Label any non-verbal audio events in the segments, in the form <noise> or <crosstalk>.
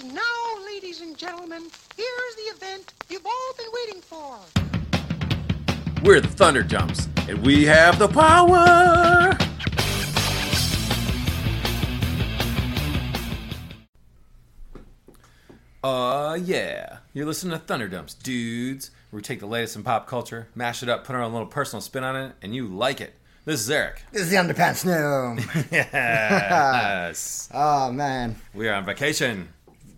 And now, ladies and gentlemen, here's the event you've all been waiting for. We're the Thunder Dumps, and we have the power. Uh, yeah. You're listening to Thunder Dumps, dudes. Where we take the latest in pop culture, mash it up, put our own little personal spin on it, and you like it. This is Eric. This is the underpants gnome. <laughs> Yes. <laughs> oh man. we are on vacation.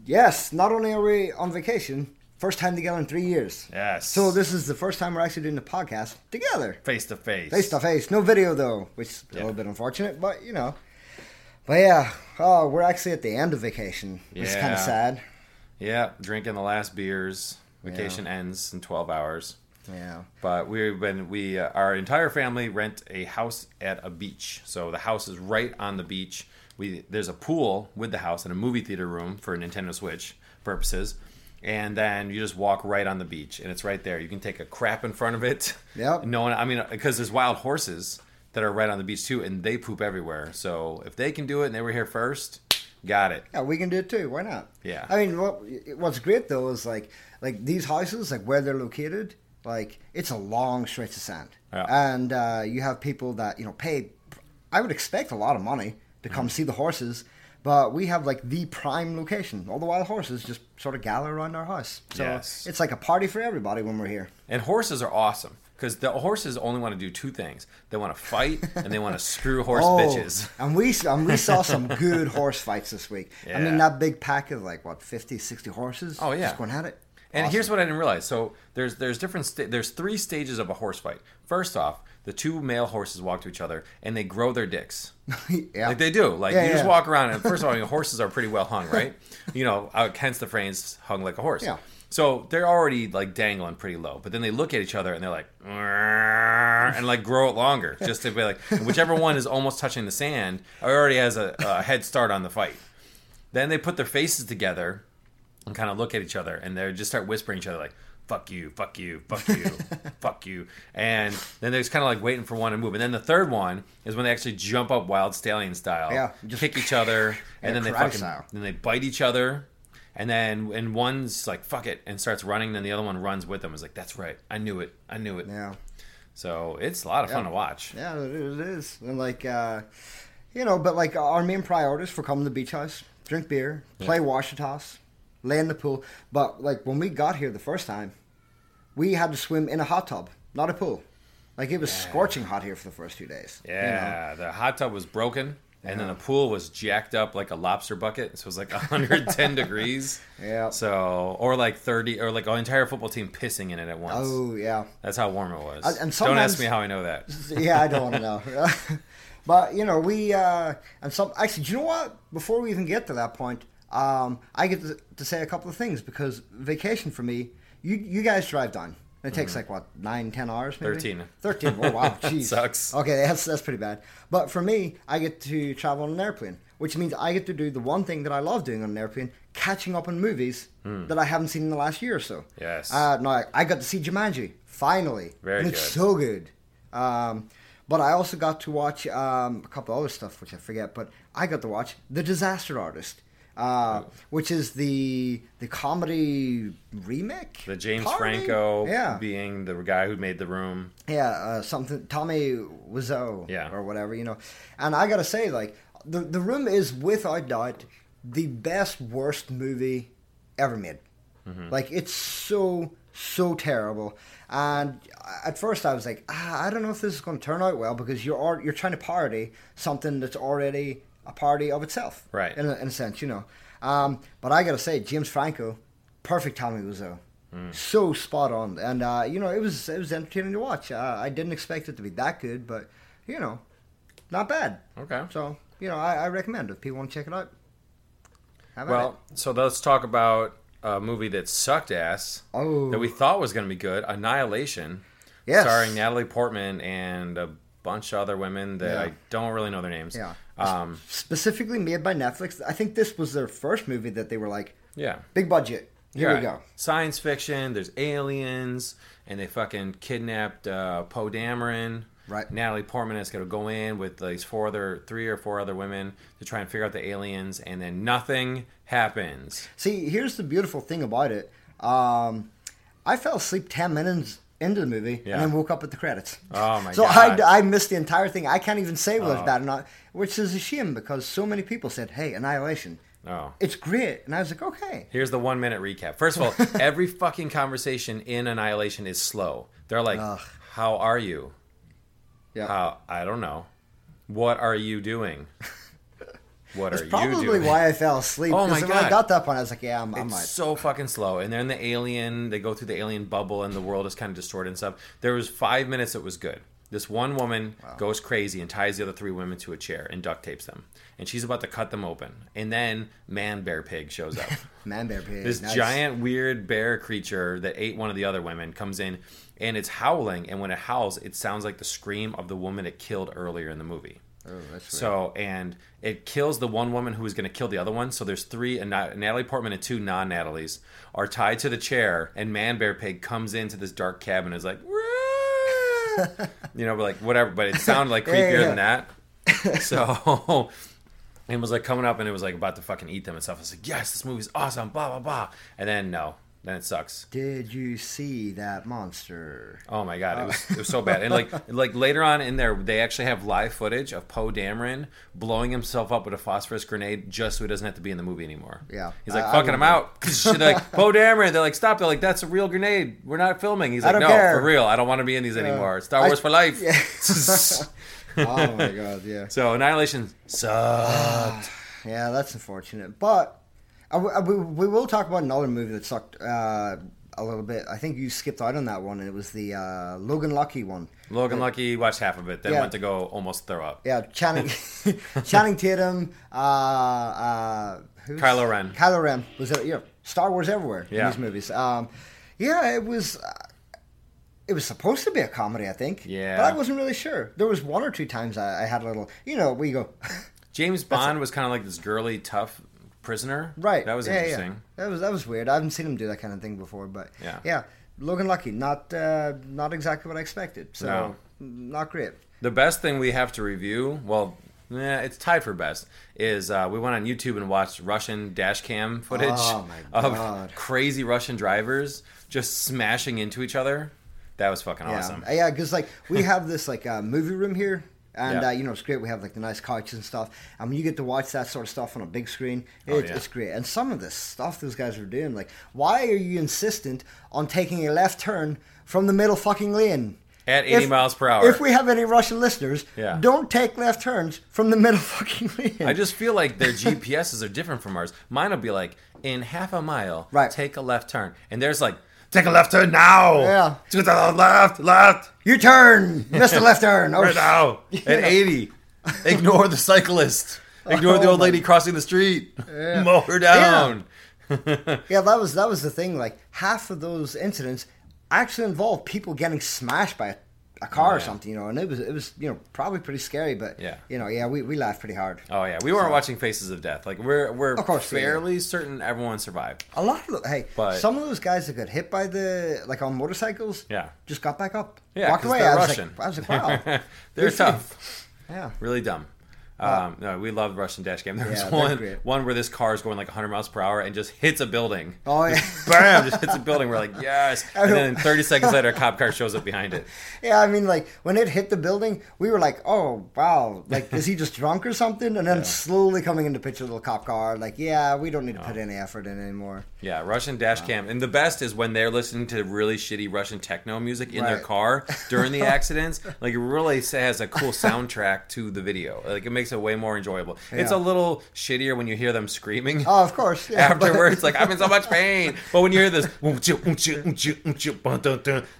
Yes, not only are we on vacation, first time together in three years. Yes. So this is the first time we're actually doing the podcast together. face to face. Face to face. No video though, which is a little bit unfortunate, but you know. But yeah, oh, we're actually at the end of vacation. Which is kind of sad. Yeah, drinking the last beers. Vacation ends in 12 hours. Yeah. But we've been we uh, our entire family rent a house at a beach. So the house is right on the beach. We there's a pool with the house and a movie theater room for Nintendo Switch purposes. And then you just walk right on the beach, and it's right there. You can take a crap in front of it. <laughs> Yep. No one, I mean, because there's wild horses that are right on the beach too, and they poop everywhere. So if they can do it, and they were here first, got it. Yeah, we can do it too. Why not? Yeah. I mean, what what's great though is like like these houses, like where they're located, like it's a long stretch of sand, Yeah. and uh, you have people that you know pay. I would expect a lot of money to come see the horses, but we have like the prime location. All the wild horses just sort of gather around our house, so Yes. it's like a party for everybody when we're here. And horses are awesome because the horses only want to do two things: they want to fight and they want to screw horse <laughs> oh, bitches. Oh, And we and we saw some good horse fights this week. I mean, that big pack of like what 50, 60 horses. Oh, yeah. just going at it. And Awesome. here's what I didn't realize: so there's there's different sta- there's three stages of a horse fight. First off, the two male horses walk to each other and they grow their dicks. <laughs> yeah. Like they do. Like Yeah, you just walk around and first of all, <laughs> you know, horses are pretty well hung, right? you know, uh, hence the phrase "hung like a horse." Yeah. So they're already like dangling pretty low, but then they look at each other and they're like, and like grow it longer, <laughs> just to be like, whichever one is almost touching the sand already has a, a head start on the fight. Then they put their faces together and kind of look at each other, and they just start whispering each other like, "Fuck you, fuck you, fuck you, <laughs> fuck you," and then they're just kind of like waiting for one to move. And then the third one is when they actually jump up wild stallion style, Yeah, just- kick each other, <laughs> and then they fucking style. then they bite each other. And then and one's like fuck it and starts running, then the other one runs with them. Is like that's right, I knew it, I knew it. yeah. So it's a lot of fun to watch. Yeah, it is. And like, uh, you know, but like our main priorities for coming to the beach house, drink beer, play wash toss, lay in the pool. But like when we got here the first time, we had to swim in a hot tub, not a pool. Like it was scorching hot here for the first two days. you know? Yeah, the hot tub was broken, and then the pool was jacked up like a lobster bucket. So it was like 110 <laughs> degrees. Yeah. So, or like 30, or like an entire football team pissing in it at once. Oh yeah. That's how warm it was. And- and Don't ask me how I know that. <laughs> yeah, I don't want to know. <laughs> but you know, we uh, and some actually, do you know what? Before we even get to that point, um, I get to, to say a couple of things because vacation for me, you you guys drive down. It takes like what nine, ten hours, maybe. 13. Thirteen. Oh wow, <laughs> jeez, Sucks. Okay, that's that's pretty bad. But for me, I get to travel on an airplane, which means I get to do the one thing that I love doing on an airplane: catching up on movies that I haven't seen in the last year or so. Yes. Uh, no, I, I got to see Jumanji finally. Very and it's good. so good. Um, but I also got to watch um, a couple other stuff which I forget. But I got to watch The Disaster Artist, uh, which is the the comedy remake. The James Comedy? Franco yeah, being the guy who made the room. yeah, uh, something Tommy Wiseau, Yeah. or whatever you know. And I gotta say, like the the room is without doubt the best worst movie ever made. Mm-hmm. Like it's so so terrible. And at first I was like, ah, I don't know if this is going to turn out well because you're you're trying to parody something that's already a parody of itself, Right. In a, in a sense, you know. Um, but I gotta say, James Franco, perfect Tommy Wiseau. Hmm. So spot on, and uh, you know it was it was entertaining to watch. Uh, I didn't expect it to be that good, but you know, not bad. Okay. So you know, I, I recommend if people want to check it out. Well, so let's talk about a movie that sucked ass oh, that we thought was going to be good Annihilation. yes, starring Natalie Portman and a bunch of other women that Yeah. I don't really know their names. Yeah. Um, specifically made by Netflix. I think this was their first movie that they were like, yeah. big budget. Here Yeah. we go. Science fiction. There's aliens, and they fucking kidnapped uh, Poe Dameron, Right. Natalie Portman is going to go in with these four other, three or four other women to try and figure out the aliens, and then nothing happens. See, here's the beautiful thing about it. Um, I fell asleep ten minutes into the movie Yeah. and then woke up at the credits. Oh, my so <laughs> God. So I, I missed the entire thing. I can't even say whether it's Oh. bad or not, which is a shame because so many people said, "Hey, Annihilation, Oh. it's great," and I was like, "Okay." Here's the one minute recap. First of all, <laughs> every fucking conversation in Annihilation is slow. They're like, Ugh. "How are you? Yeah. How? I don't know. What are you doing? <laughs> What That's are you probably doing?" why I fell asleep. Oh, my because when I got that point, I was like, "Yeah, I'm, I It's might." so fucking slow, and they're in the alien. They go through the alien bubble, and the world is kind of distorted and stuff. There was five minutes that was good. This one woman goes crazy and ties the other three women to a chair and duct tapes them, and she's about to cut them open. And then Man Bear Pig shows up. <laughs> Man, bear pig. this nice. giant weird bear creature that ate one of the other women comes in, and it's howling. And when it howls, it sounds like the scream of the woman it killed earlier in the movie. Oh, that's weird. So and it kills the one woman who was going to kill the other one. So there's three, and Natalie Portman and two non-Natalies are tied to the chair, and Man Bear Pig comes into this dark cabin and is like, <laughs> you know, like whatever. But it sounded like <laughs> Yeah, creepier yeah, than that. <laughs> So. And was like coming up and it was like about to fucking eat them and stuff. I was like, yes, this movie's awesome, blah blah blah. And then no, then it sucks. Did you see that monster? Oh my god, it was it was so uh, bad. And like <laughs> like later on in there, they actually have live footage of Poe Dameron blowing himself up with a phosphorus grenade just so he doesn't have to be in the movie anymore. Yeah. he's like I- I fucking him out. <laughs> They're like Poe Dameron. They're like stop. They're like that's a real grenade. We're not filming. He's like no, care." for real. I don't want to be in these uh, anymore. Star I- Wars for life. Yeah. <laughs> oh my god, yeah. so Annihilation sucked. <sighs> Yeah, that's unfortunate. But I w- I w- we will talk about another movie that sucked uh, a little bit. I think you skipped out on that one, and it was the uh, Logan Lucky one. Logan Lucky watched half of it, then Yeah. went to go almost throw up. Yeah, Channing, <laughs> <laughs> Channing Tatum, uh, uh, who's- Kylo Ren. Kylo Ren was it? Yeah, Star Wars everywhere Yeah. in these movies. Um, yeah, it was. Uh, it was supposed to be a comedy, I think. Yeah. but I wasn't really sure. There was one or two times I, I had a little, you know, we go, <laughs> James Bond was kind of like this girly, tough prisoner. Right. That was Yeah, yeah. interesting. That was that was weird. I haven't seen him do that kind of thing before, but Yeah. yeah. Logan Lucky, not uh, not exactly what I expected. So No. not great. The best thing we have to review, well, yeah, it's tied for best, is uh, we went on YouTube and watched Russian dash cam footage Oh, <laughs> of crazy Russian drivers just smashing into each other. That was fucking Yeah, awesome. Yeah, because like we have this like uh, movie room here, and Yeah. uh, you know it's great. We have like the nice couches and stuff, and when you get to watch that sort of stuff on a big screen, it, Oh, yeah. it's great. And some of the stuff those guys are doing, like, why are you insistent on taking a left turn from the middle fucking lane? At 80 If- miles per hour. If we have any Russian listeners, Yeah. don't take left turns from the <laughs> middle fucking lane. I just feel like their GPSs are different from ours. Mine will be like, in half a mile, Right. take a left turn. And there's like, take a left turn now. Yeah. To the left, left, You turn, Mr. Left Turn. Oh, right now. At 80. <laughs> Ignore the cyclist. Ignore the Oh old my- lady crossing the street. <laughs> Mow her down. <laughs> Yeah, that was that was the thing. Like half of those incidents actually involved people getting smashed by a, a car or something, you know, and it was it was you know probably pretty scary, but Yeah. you know, yeah, we, we laughed pretty hard. Oh yeah, we weren't So- watching Faces of Death. Like we're we're Of course, yeah. fairly certain everyone survived. A lot of the, hey, But- some of those guys that got hit by the like on motorcycles, Yeah. just got back up, Yeah, walked away. I was like, I was like, wow, <laughs> they're Good for you. tough. yeah, Really dumb. Um, no, we love Russian dash cam. <laughs> There was Yeah, one great. one where this car is going like 100 miles per hour and just hits a building. Oh, yeah. Just <laughs> bam! Just hits a building. We're like, <laughs> yes. And then 30 seconds later, a cop car shows up behind it. yeah. I mean, like when it hit the building, we were like, oh wow, like is he just drunk or something? And then slowly coming into picture, little cop car, like, yeah, we don't need to put any effort in anymore. Yeah, Russian dash cam. And the best is when they're listening to really shitty Russian techno music in their car during the accidents. Like it really has a cool soundtrack to the video. Like it makes it way more enjoyable. It's a little shittier when you hear them screaming. Oh, of course. <laughs> Yeah, Afterwards, like I'm in so much <laughs> pain. But when you hear this,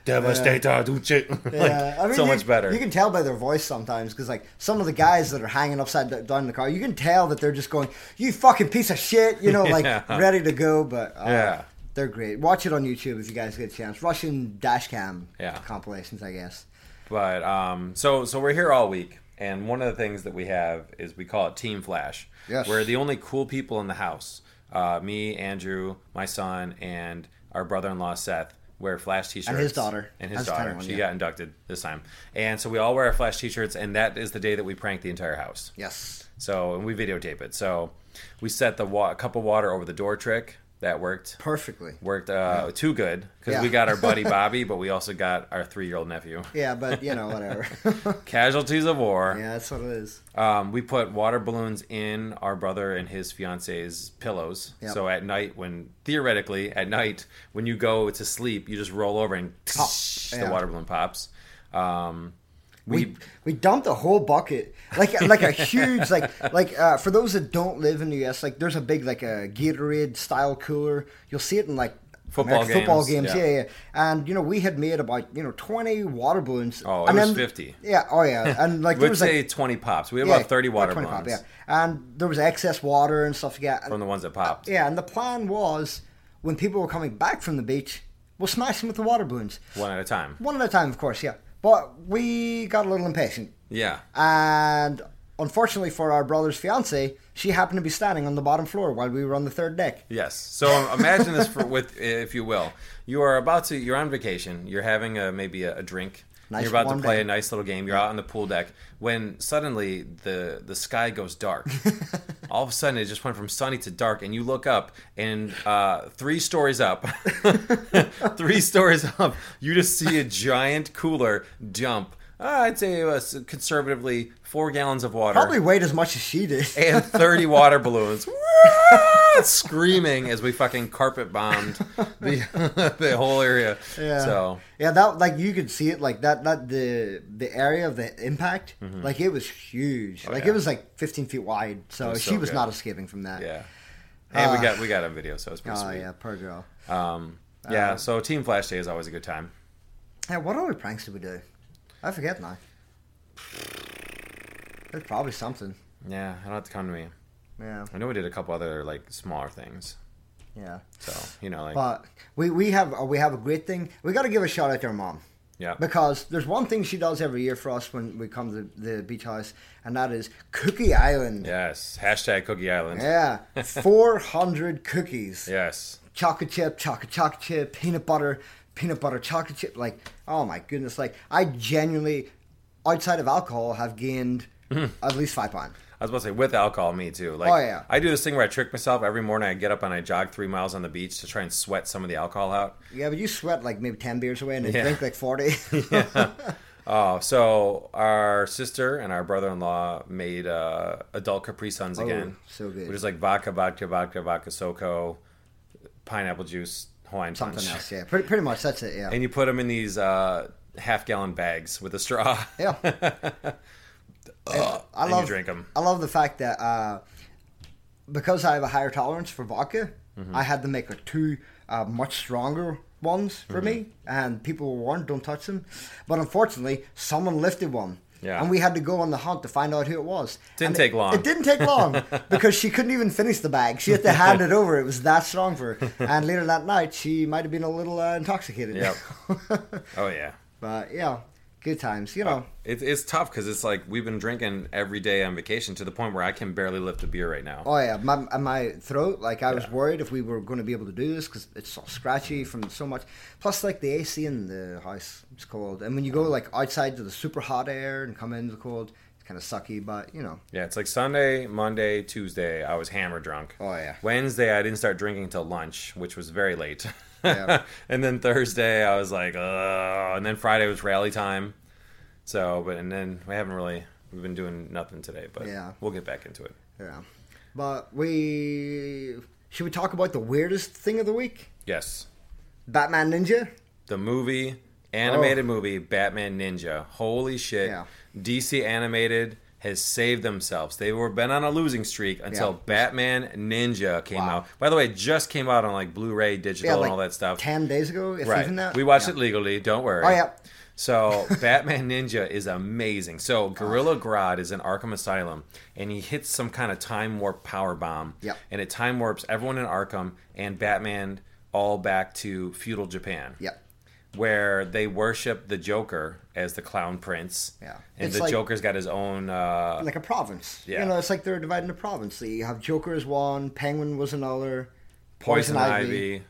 devastator, <laughs> Yeah, I mean, so you- much better. You can tell by their voice sometimes because, like, some of the guys that are hanging upside down in the car, you can tell that they're just going, "You fucking piece of shit," you know, like Yeah. ready to go. But uh, Yeah. they're great. Watch it on YouTube if you guys get a chance. Russian dash cam Yeah. compilations, I guess. But um, so so we're here all week, and one of the things that we have is we call it Team Flash. Yes. We're the only cool people in the house. Uh, me, Andrew, my son, and our brother-in-law Seth wear Flash t-shirts. And his daughter. And his That's daughter. one, she yeah. got inducted this time. And so we all wear our Flash t-shirts, and that is the day that we prank the entire house. Yes. So and we videotape it. So we set the wa- cup of water over the door trick. That worked. Perfectly. Worked uh, too good because Yeah. we got our buddy <laughs> Bobby, but we also got our three-year-old nephew. Yeah, but you know, whatever. <laughs> Casualties of war. yeah, that's what it is. Um, we put water balloons in our brother and his fiance's pillows. Yep. So at night, when theoretically at night when you go to sleep, you just roll over and Pop. the water balloon pops. Um, We we, we dumped a whole bucket, like <laughs> like a huge like like uh, for those that don't live in the U.S. Like there's a big like a Gatorade style cooler. You'll see it in like Football American football games, games. yeah. Yeah. yeah, And you know we had made about you know 20 water balloons. Oh, it and was 50. Yeah. Oh yeah. And <laughs> like there was say like twenty pops. We have yeah, about thirty water 20 balloons pop, yeah. And there was excess water and stuff like that. From the ones that popped. yeah, and the plan was when people were coming back from the beach, we'll smash them with the water balloons. One at a time. One at a time, of course, yeah. But we got a little impatient. Yeah. And unfortunately for our brother's fiance, she happened to be standing on the bottom floor while we were on the third deck. Yes. So um, imagine this for, with, if you will, you are about to, you're on vacation. You're having a maybe a, a drink. Nice you're about to play day. a nice little game. You're out on the pool deck when suddenly the the sky goes dark. <laughs> All of a sudden, it just went from sunny to dark, and you look up, and uh, three stories up, <laughs> three stories up, you just see a giant cooler jump. Uh, I'd say uh, conservatively four gallons of water Probably weighed as much as she did. and 30 water <laughs> balloons <laughs> screaming as we fucking carpet bombed the <laughs> the whole area. Yeah. So Yeah, that like you could see it like that that the the area of the impact like it was huge. like Mm-hmm. Oh, yeah. it was like 15 feet wide. So was she so was good. not escaping from that. yeah. And we Uh, got we got a video, so it's pretty Oh sweet. yeah, poor girl. Um, yeah. Uh, so Team Flash Day is always a good time. Yeah, what other pranks did we do? I forget now. There's probably something. Yeah, I don't have to come to me. Yeah, I know we did a couple other like smaller things. yeah. So you know, like But we we have uh, we have a great thing. We got to give a shout out to our mom yeah, because there's one thing she does every year for us when we come to the beach house, and that is Cookie Island. yes. Hashtag Cookie Island. Yeah, <laughs> 400 cookies. Yes. Chocolate chip, chocolate chocolate chip, peanut butter, peanut butter chocolate chip. Like, oh my goodness! Like, I genuinely, outside of alcohol, have gained at least five pounds. I was about to say with alcohol, me too. Like, Oh, yeah. I do this thing where I trick myself every morning. I get up and I jog three miles on the beach to try and sweat some of the alcohol out. Yeah, but you sweat like maybe 10 beers away and then Yeah. drink like 40. <laughs> <laughs> Oh, so our sister and our brother-in-law made uh, adult Capri Suns Oh, again, so good. which is like vodka, vodka, vodka, vodka, SoCo, pineapple juice, Hawaiian Something punch, else, yeah. Pretty, pretty much, that's it, yeah. and you put them in these uh, half-gallon bags with a straw. Yeah. <laughs> Ugh, I love drink them. I love the fact that uh, because I have a higher tolerance for vodka, Mm-hmm. I had to make like two uh, much stronger ones for Mm-hmm. me, and people were warned don't touch them. But unfortunately, someone lifted one. Yeah. And we had to go on the hunt to find out who it was. Didn't And take it, long. It didn't take long <laughs> because she couldn't even finish the bag. She had to hand it over. It was that strong for her. <laughs> And later that night, she might have been a little uh, intoxicated. Yep. <laughs> Oh yeah. but yeah, good times. You know, It's it's tough because it's like we've been drinking every day on vacation to the point where I can barely lift a beer right now. Oh yeah, my my throat. Like I was worried if we were going to be able to do this because it's so scratchy from so much. Plus, like the AC in the house, it's cold, and when you go like outside to the super hot air and come into the cold, it's kind of sucky. But you know, Yeah, it's like Sunday, Monday, Tuesday. I was hammer drunk. Oh, yeah. Wednesday, I didn't start drinking until lunch, which was very late. <laughs> Yeah. <laughs> and then Thursday, I was like, Ugh. and then Friday was rally time. So, but and then we haven't really we've been doing nothing today, but Yeah. we'll get back into it. yeah. But we should we talk about the weirdest thing of the week? Yes, Batman Ninja. the movie, animated movie, Batman Ninja. Holy shit! Oh. Yeah. DC animated has saved themselves. They were been on a losing streak until Yeah. Batman Ninja came Wow. out. By the way, it just came out on like Blu-ray, digital, Yeah, and all that stuff. Ten days ago, if right. even that. We watched Yeah. it legally. Don't worry. Oh yeah. So <laughs> Batman Ninja is amazing. So Gorilla Grodd is in Arkham Asylum, and he hits some kind of time warp power bomb. Yep. And it time warps everyone in Arkham and Batman all back to feudal Japan. Yep. Where they worship the Joker as the clown prince. Yeah. And It's the like- Joker's got his own. Uh, like a province. Yeah. You know, it's like they're dividing a province. So you have Joker as one, Penguin was another, Poison Ivy,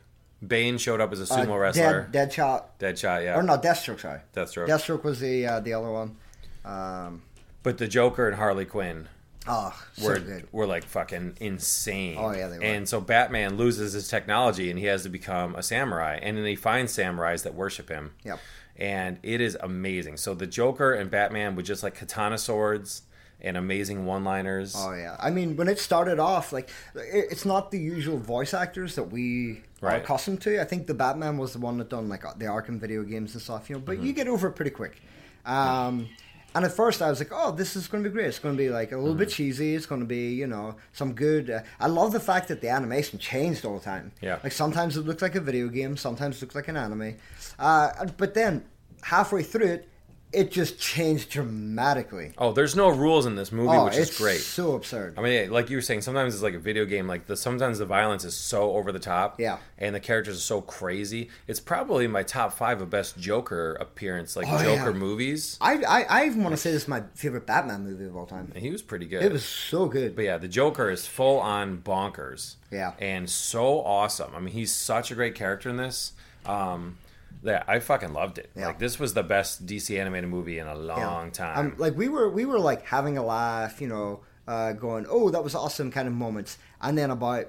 Bane showed up as a Uh, sumo wrestler. Dead, Deadshot. Deadshot, yeah. Or not, Deathstroke, sorry. Deathstroke. Deathstroke was the uh, the other one. Um, But the Joker and Harley Quinn oh, so were good. were like fucking insane. Oh, yeah, they were. And so Batman loses his technology and he has to become a samurai, and then he finds samurais that worship him. Yep. And it is amazing. So the Joker and Batman with just like katana swords and amazing one-liners. Oh yeah, I mean when it started off, like it- it's not the usual voice actors that we are accustomed to. I think the Batman was the one that done like the Arkham video games and stuff, you know. But you Mm-hmm. get over it pretty quick. Um, and at first I was like, oh, this is going to be great. It's going to be like a little Mm-hmm. bit cheesy. It's going to be you know some good. Uh, I love the fact that the animation changed all the time. Yeah. Like sometimes it looks like a video game, sometimes it looks like an anime. Uh, but then halfway through it, it just changed dramatically. Oh, there's no rules in this movie, oh, which it's is great. so absurd. I mean, like you were saying, sometimes it's like a video game. Like the sometimes the violence is so over the top, Yeah. and the characters are so crazy. It's probably my top five of best Joker appearance, like Oh, Joker yeah. movies. I, I, I even want to say this is my favorite Batman movie of all time. And he was pretty good. It was so good. But yeah, the Joker is full on bonkers. Yeah. And so awesome. I mean, he's such a great character in this. Um, that I fucking loved it. Yeah. Like this was the best DC animated movie in a long time. Um, like we were we were like having a laugh, you know, uh, going, "Oh, that was awesome!" kind of moments, and then about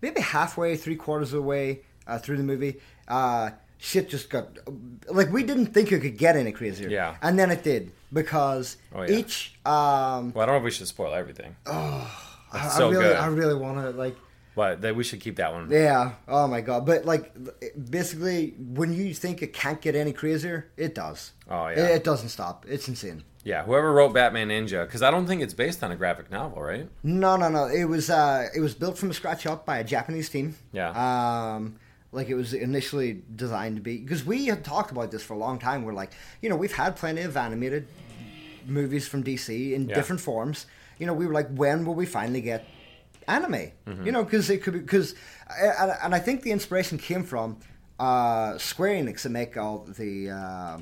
maybe halfway, three quarters of the way uh, through the movie, uh, shit just got like we didn't think it could get any crazier. Yeah. and then it did because Oh, yeah. each. Um, well, I don't know if we should spoil everything, I, That's I so really, good. I really want to like. But that we should keep that one. Yeah. Oh my god. But like, basically, when you think it can't get any crazier, it does. Oh, It, yeah. it doesn't stop. It's insane. Yeah, whoever wrote Batman Ninja, because I don't think it's based on a graphic novel, right? No, no, no. It was uh, it was built from scratch up by a Japanese team. Yeah. Um, like it was initially designed to be because we had talked about this for a long time. We're like, you know, we've had plenty of animated movies from DC in Yeah. different forms. You know, we were like, when will we finally get anime? Mm-hmm. You know, because it could be because, and, and I think the inspiration came from uh, Square Enix that make all the. Uh,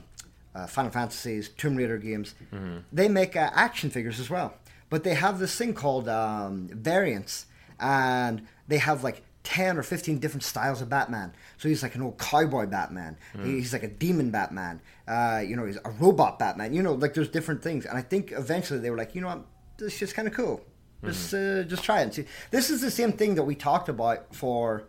uh, Final Fantasies, Tomb Raider games, Mm-hmm. they make uh, action figures as well. But they have this thing called um, variants, and they have like 10 or 15 different styles of Batman. So he's like an old cowboy Batman. Mm. He's like a demon Batman. Uh, you know, he's a robot Batman. You know, like there's different things. And I think eventually they were like, you know what, this is just kind of cool. Just, Mm-hmm. uh, just try it. And see, this is the same thing that we talked about for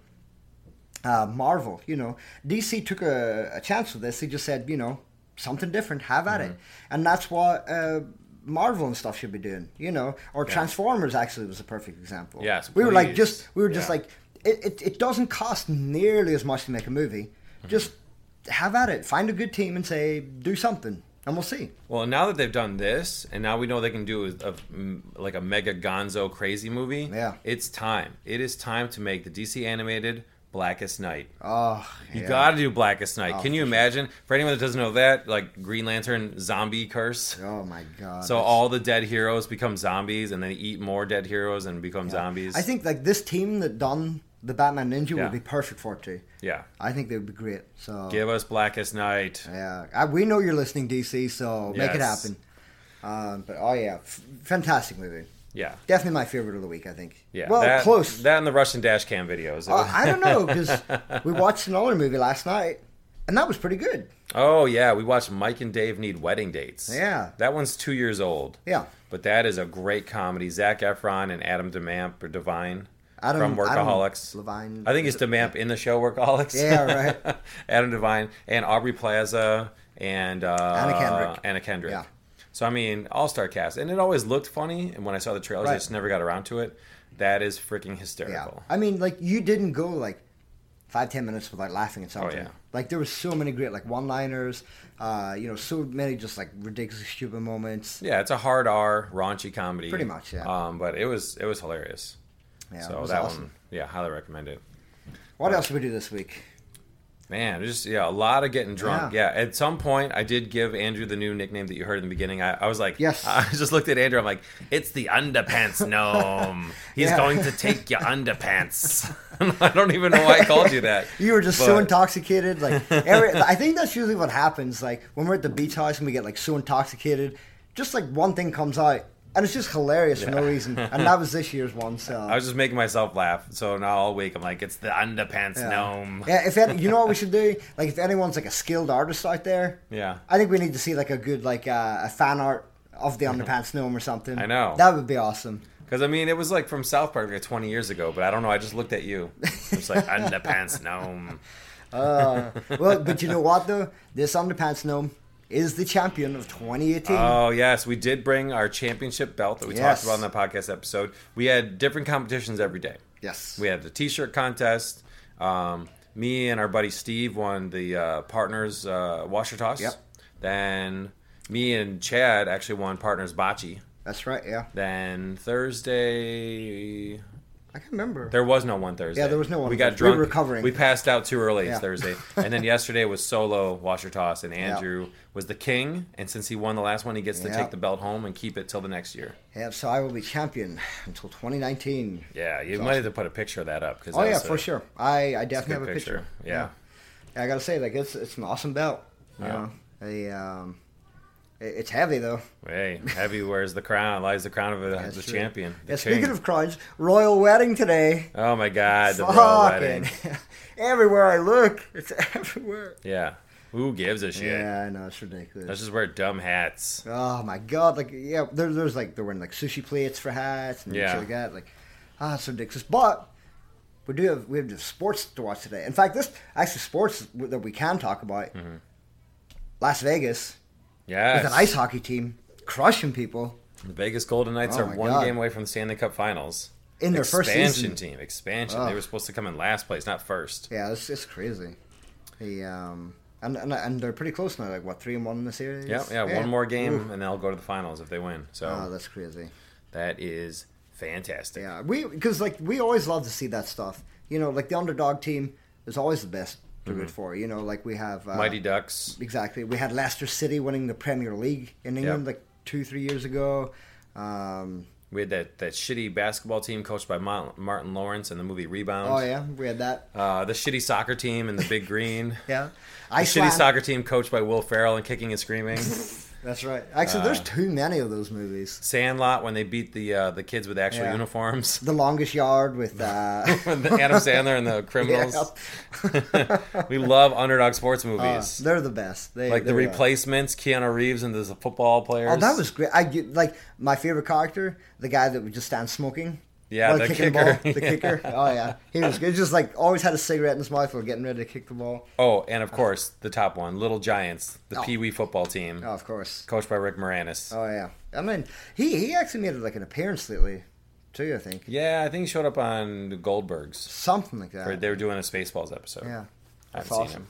uh, Marvel. You know, DC took a, a chance with this. They just said, you know, something different, have at Mm-hmm. it, and that's what uh, Marvel and stuff should be doing. You know, or Yeah. Transformers actually was a perfect example. Yes, we were like just we were just Yeah. like it, it. It doesn't cost nearly as much to make a movie. Mm-hmm. Just have at it. Find a good team and say do something, and we'll see. Well, now that they've done this, and now we know they can do a, a- like a mega Gonzo crazy movie. Yeah. it's time. It is time to make the DC animated Blackest Night. Oh, You yeah. gotta do Blackest Night. Oh, Can you for sure. imagine? For anyone that doesn't know that, like Green Lantern zombie curse. Oh my god. So all the dead heroes become zombies, and then eat more dead heroes and become zombies. I think like this team that done the Batman Ninja Yeah. would be perfect for it too. Yeah. I think they would be great. So Give us Blackest Night. Yeah, I, we know you're listening, DC. So make it happen. Um, but oh yeah, f- fantastic movie. Yeah. Definitely my favorite of the week. I think. Yeah. Well, that, close. That and the Russian dash cam videos. Uh, I don't know because <laughs> we watched another movie last night, and that was pretty good. oh yeah, we watched Mike and Dave need wedding dates. Yeah. That one's two years old. Yeah. But that is a great comedy. Zac Efron and Adam DeMamp or Devine Adam- from Workaholics. Adam Levine. I think it's DeMamp in the show Workaholics. Yeah, right. <laughs> Adam Devine and Aubrey Plaza and uh, Anna Kendrick. Anna Kendrick. Yeah. So I mean, all star cast, and it always looked funny. And when I saw the trailers, I just never got around to it. That is freaking Yeah. hysterical. I mean, like you didn't go like five ten minutes without laughing at something. Oh, yeah. Like there was so many great like one liners. Uh, you know, so many just like ridiculously stupid moments. Yeah, it's a hard R raunchy comedy. Pretty much, yeah. Um, but it was it was hilarious. Yeah, so that awesome. one, yeah, highly recommend it. What else did we do this week? Man, just yeah, a lot of getting drunk. Yeah. at some point, I did give Andrew the new nickname that you heard in the beginning. I, I was like, Yes. <laughs> I just looked at Andrew. I'm like, it's the underpants <laughs> gnome. He's Yeah. going to take your underpants. <laughs> I don't even know why I called you that. You were just so intoxicated. Like every, I think that's usually what happens. Like when we're at the beach house and we get like so intoxicated, just like one thing comes out, and it's just hilarious for no reason. <laughs> And that was this year's one. So I was just making myself laugh. So now all week I'm like, it's the underpants yeah. gnome. Yeah, if any, you know what we <laughs> should do, like if anyone's like a skilled artist out there, Yeah. I think we need to see like a good like uh, a fan art of the <laughs> underpants gnome or something. I know. that would be awesome. Because I mean, it was like from South Park like 20 years ago, but I don't know. I just looked at you. It's like underpants gnome. Uh, well, but you know what though, this underpants gnome is the champion of 2018. Oh yes, we did bring our championship belt that we Yes. talked about in the podcast episode. We had different competitions every day. yes, We had the T-shirt contest. Um, me and our buddy Steve won the uh, partners uh, washer toss. Yep. Then me and Chad actually won partners bocce. that's right. Yeah, Then Thursday, I can remember. there was no one Thursday. Yeah, there was no one We got Thursday. We were drunk. recovering. We passed out too early Yeah. Thursday, <laughs> and then yesterday was solo washer toss, and Andrew was the king. And since he won the last one, he gets to take the belt home and keep it till the next year. Yeah, so I will be champion until 2019. Yeah, you That's might have to put a picture of that up. Cause Oh yeah, was for sure. I I it's a definitely have a picture. Yeah. Yeah, I gotta say, like it's it's an awesome belt. You Yeah. know, a um, it's heavy though. Hey, heavy wears the crown, lies the crown of a, the true. champion. The Yeah, speaking of crowns, royal wedding today. oh my God, the royal wedding. <laughs> everywhere I look, it's <laughs> everywhere. Yeah, who gives a shit? Yeah, I know it's ridiculous. Let's just wear dumb hats. Oh my god! Like yeah, there, there's like they're wearing like sushi plates for hats and Yeah. shit like that. Like ah, it's ridiculous. But we do have we have sports to watch today. In fact, this actually sports that we can talk about. Mm-hmm. Las Vegas Yes, with an ice hockey team crushing people The Vegas Golden Knights Oh are one God. game away from the Stanley Cup Finals. in their first expansion team. Expansion. They were supposed to come in last place, not first. Yeah, it's it's crazy. The um and, and and they're pretty close now. Like what three and one in the series? Yeah, yeah, One more game, Oof. and they'll go to the finals if they win. So Oh, that's crazy. that is fantastic. Yeah, we because like we always love to see that stuff. You know, like the underdog team is always the best to root for. You know, like we have uh, Mm-hmm. Mighty Ducks. Exactly. We had Leicester City winning the Premier League in England Yep. like two, three years ago. Um, We had that, that shitty basketball team coached by Martin Lawrence in the movie Rebound. oh yeah, we had that. Uh, the shitty soccer team in the Big Green. <laughs> Yeah, The Iceland. shitty soccer team coached by Will Ferrell and kicking and screaming. <laughs> That's right. Actually, there's Uh, too many of those movies. Sandlot when they beat the uh, the kids with actual Yeah. uniforms. The Longest Yard with uh, <laughs> Adam Sandler and the <laughs> criminals. <laughs> We love underdog sports Uh, movies. they're the best. They, like the replacements, Keanu Reeves and the football players. Oh, that was great. I like my favorite character, the guy that would just stand smoking. Yeah, the kicker. ball. The <laughs> kicker. Oh yeah, he was good. Just like always had a cigarette in his mouth while getting ready to kick the ball. Oh, and of course the top one, Little Giants, the Oh. Pee Wee football team, Oh, of course. coached by Rick Moranis. Oh yeah. I mean, he he actually made like an appearance lately, too. I think Yeah, I think he showed up on Goldbergs. something like that. They were doing a Spaceballs episode. Yeah, I haven't seen him.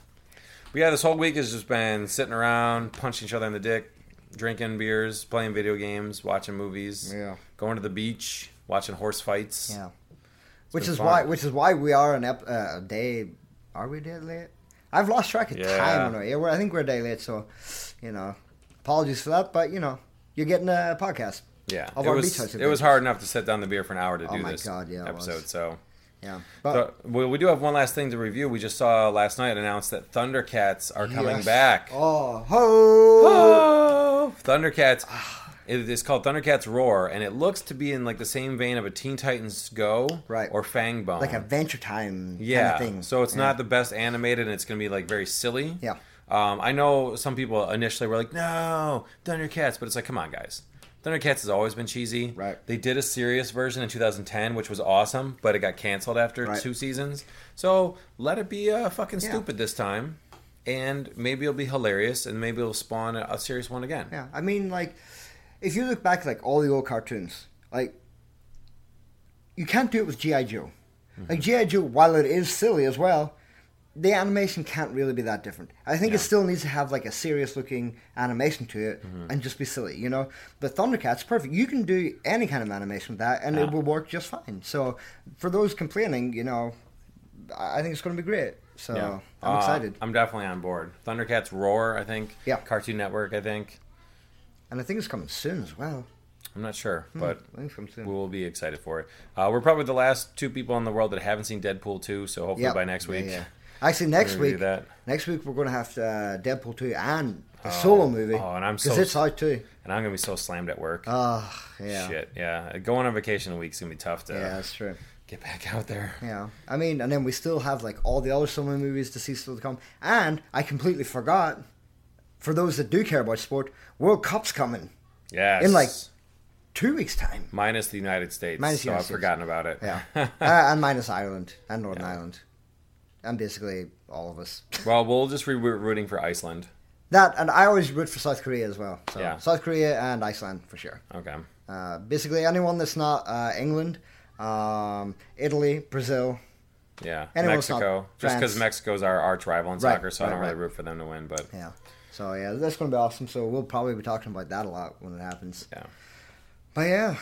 But yeah, this whole week has just been sitting around, punching each other in the dick, drinking beers, playing video games, watching movies, Yeah, going to the beach, watching horse fights. yeah. Which is fun. why which is why we are an ep- uh, a day. Are we a day late? I've lost track of Yeah. time. Yeah, I think we're a day late. So, you know, apologies for that. But you know, you're getting a podcast. Yeah, it our was beach house it was hard enough to set down the beer for an hour to Oh do this God, yeah, episode. So, Yeah, but so we, we do have one last thing to review. We just saw last night announced that Thundercats are coming yes. back. Oh, ho! Oh, Thundercats. It is called Thundercats Roar, and it looks to be in like the same vein of a Teen Titans Go Right. or Fangbone. like Adventure Time yeah. kind of thing. So it's Yeah. not the best animated, and it's going to be like very silly. Yeah. Um, I know some people initially were like, "No, Thundercats," but it's like, come on, guys. Thundercats has always been cheesy. Right. They did a serious version in 2010, which was awesome, but it got canceled after Right. two seasons. So let it be uh, fucking Yeah. stupid this time, and maybe it'll be hilarious, and maybe it'll spawn a, a serious one again. Yeah, I mean, like, if you look back, at, like all the old cartoons, like, you can't do it with GI Joe. Mm-hmm. Like GI Joe, while it is silly as well, the animation can't really be that different. I think Yeah. it still needs to have like a serious looking animation to it Mm-hmm. and just be silly, you know. But Thundercats, perfect. You can do any kind of animation with that, and Yeah. it will work just fine. So for those complaining, you know, I I think it's going to be great. So Yeah. I'm Uh, excited, I'm definitely on board. Thundercats Roar, I think. Yeah. Cartoon Network, I think. And I think it's coming soon as well. I'm not sure, Hmm, but I think it's coming soon. we will be excited for it. Uh, we're probably the last two people in the world that haven't seen Deadpool 2, so hopefully Yep. by next week. yeah. Actually, next week, that. next week we're going to have uh, Deadpool two and a Oh, solo movie. oh, and I'm because it's out too. And I'm gonna be so slammed at work. Oh, yeah, Shit, yeah. Going on vacation a week's gonna be tough to yeah, that's true. get back out there. Yeah, I mean, and then we still have like all the other summer movies to see still to come. And I completely forgot. For those that do care about sport, World Cup's coming Yeah. In, like, two weeks' time. minus the United States. Minus the so United I've States. forgotten about it. Yeah, <laughs> uh, and minus Ireland and Northern Yeah. Ireland, and basically all of us. <laughs> well, we'll just be rooting for Iceland. That and I always root for South Korea as well. So Yeah. South Korea and Iceland for sure. Okay. Uh, basically, anyone that's not uh, England, um, Italy, Brazil. Yeah. Mexico. not Just because Mexico's our arch rival in Right, soccer, so I don't really root for them to win. But Yeah. So yeah, that's going to be awesome. So we'll probably be talking about that a lot when it happens. yeah. But yeah,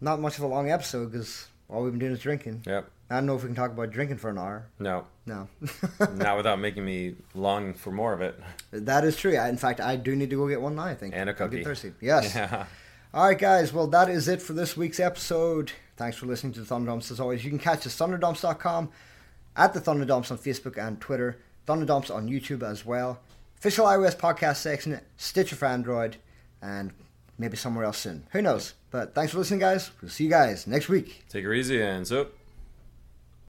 not much of a long episode because all we've been doing is drinking. Yep. I don't know if we can talk about drinking for an hour. No. No. <laughs> Not without making me long for more of it. that is true. I, in fact, I do need to go get one now. I think And a I'll cookie. get thirsty. Yes. <laughs> Yeah. All right, guys. Well, that is it for this week's episode. Thanks for listening to the Thunderdumps. As always, you can catch us thunderdumps.com, at the Thunderdumps on Facebook and Twitter, Thunderdumps on YouTube as well. Official iOS podcast section, Stitcher for Android, and maybe somewhere else soon. Who knows? But thanks for listening, guys. We'll see you guys next week. Take her easy and so.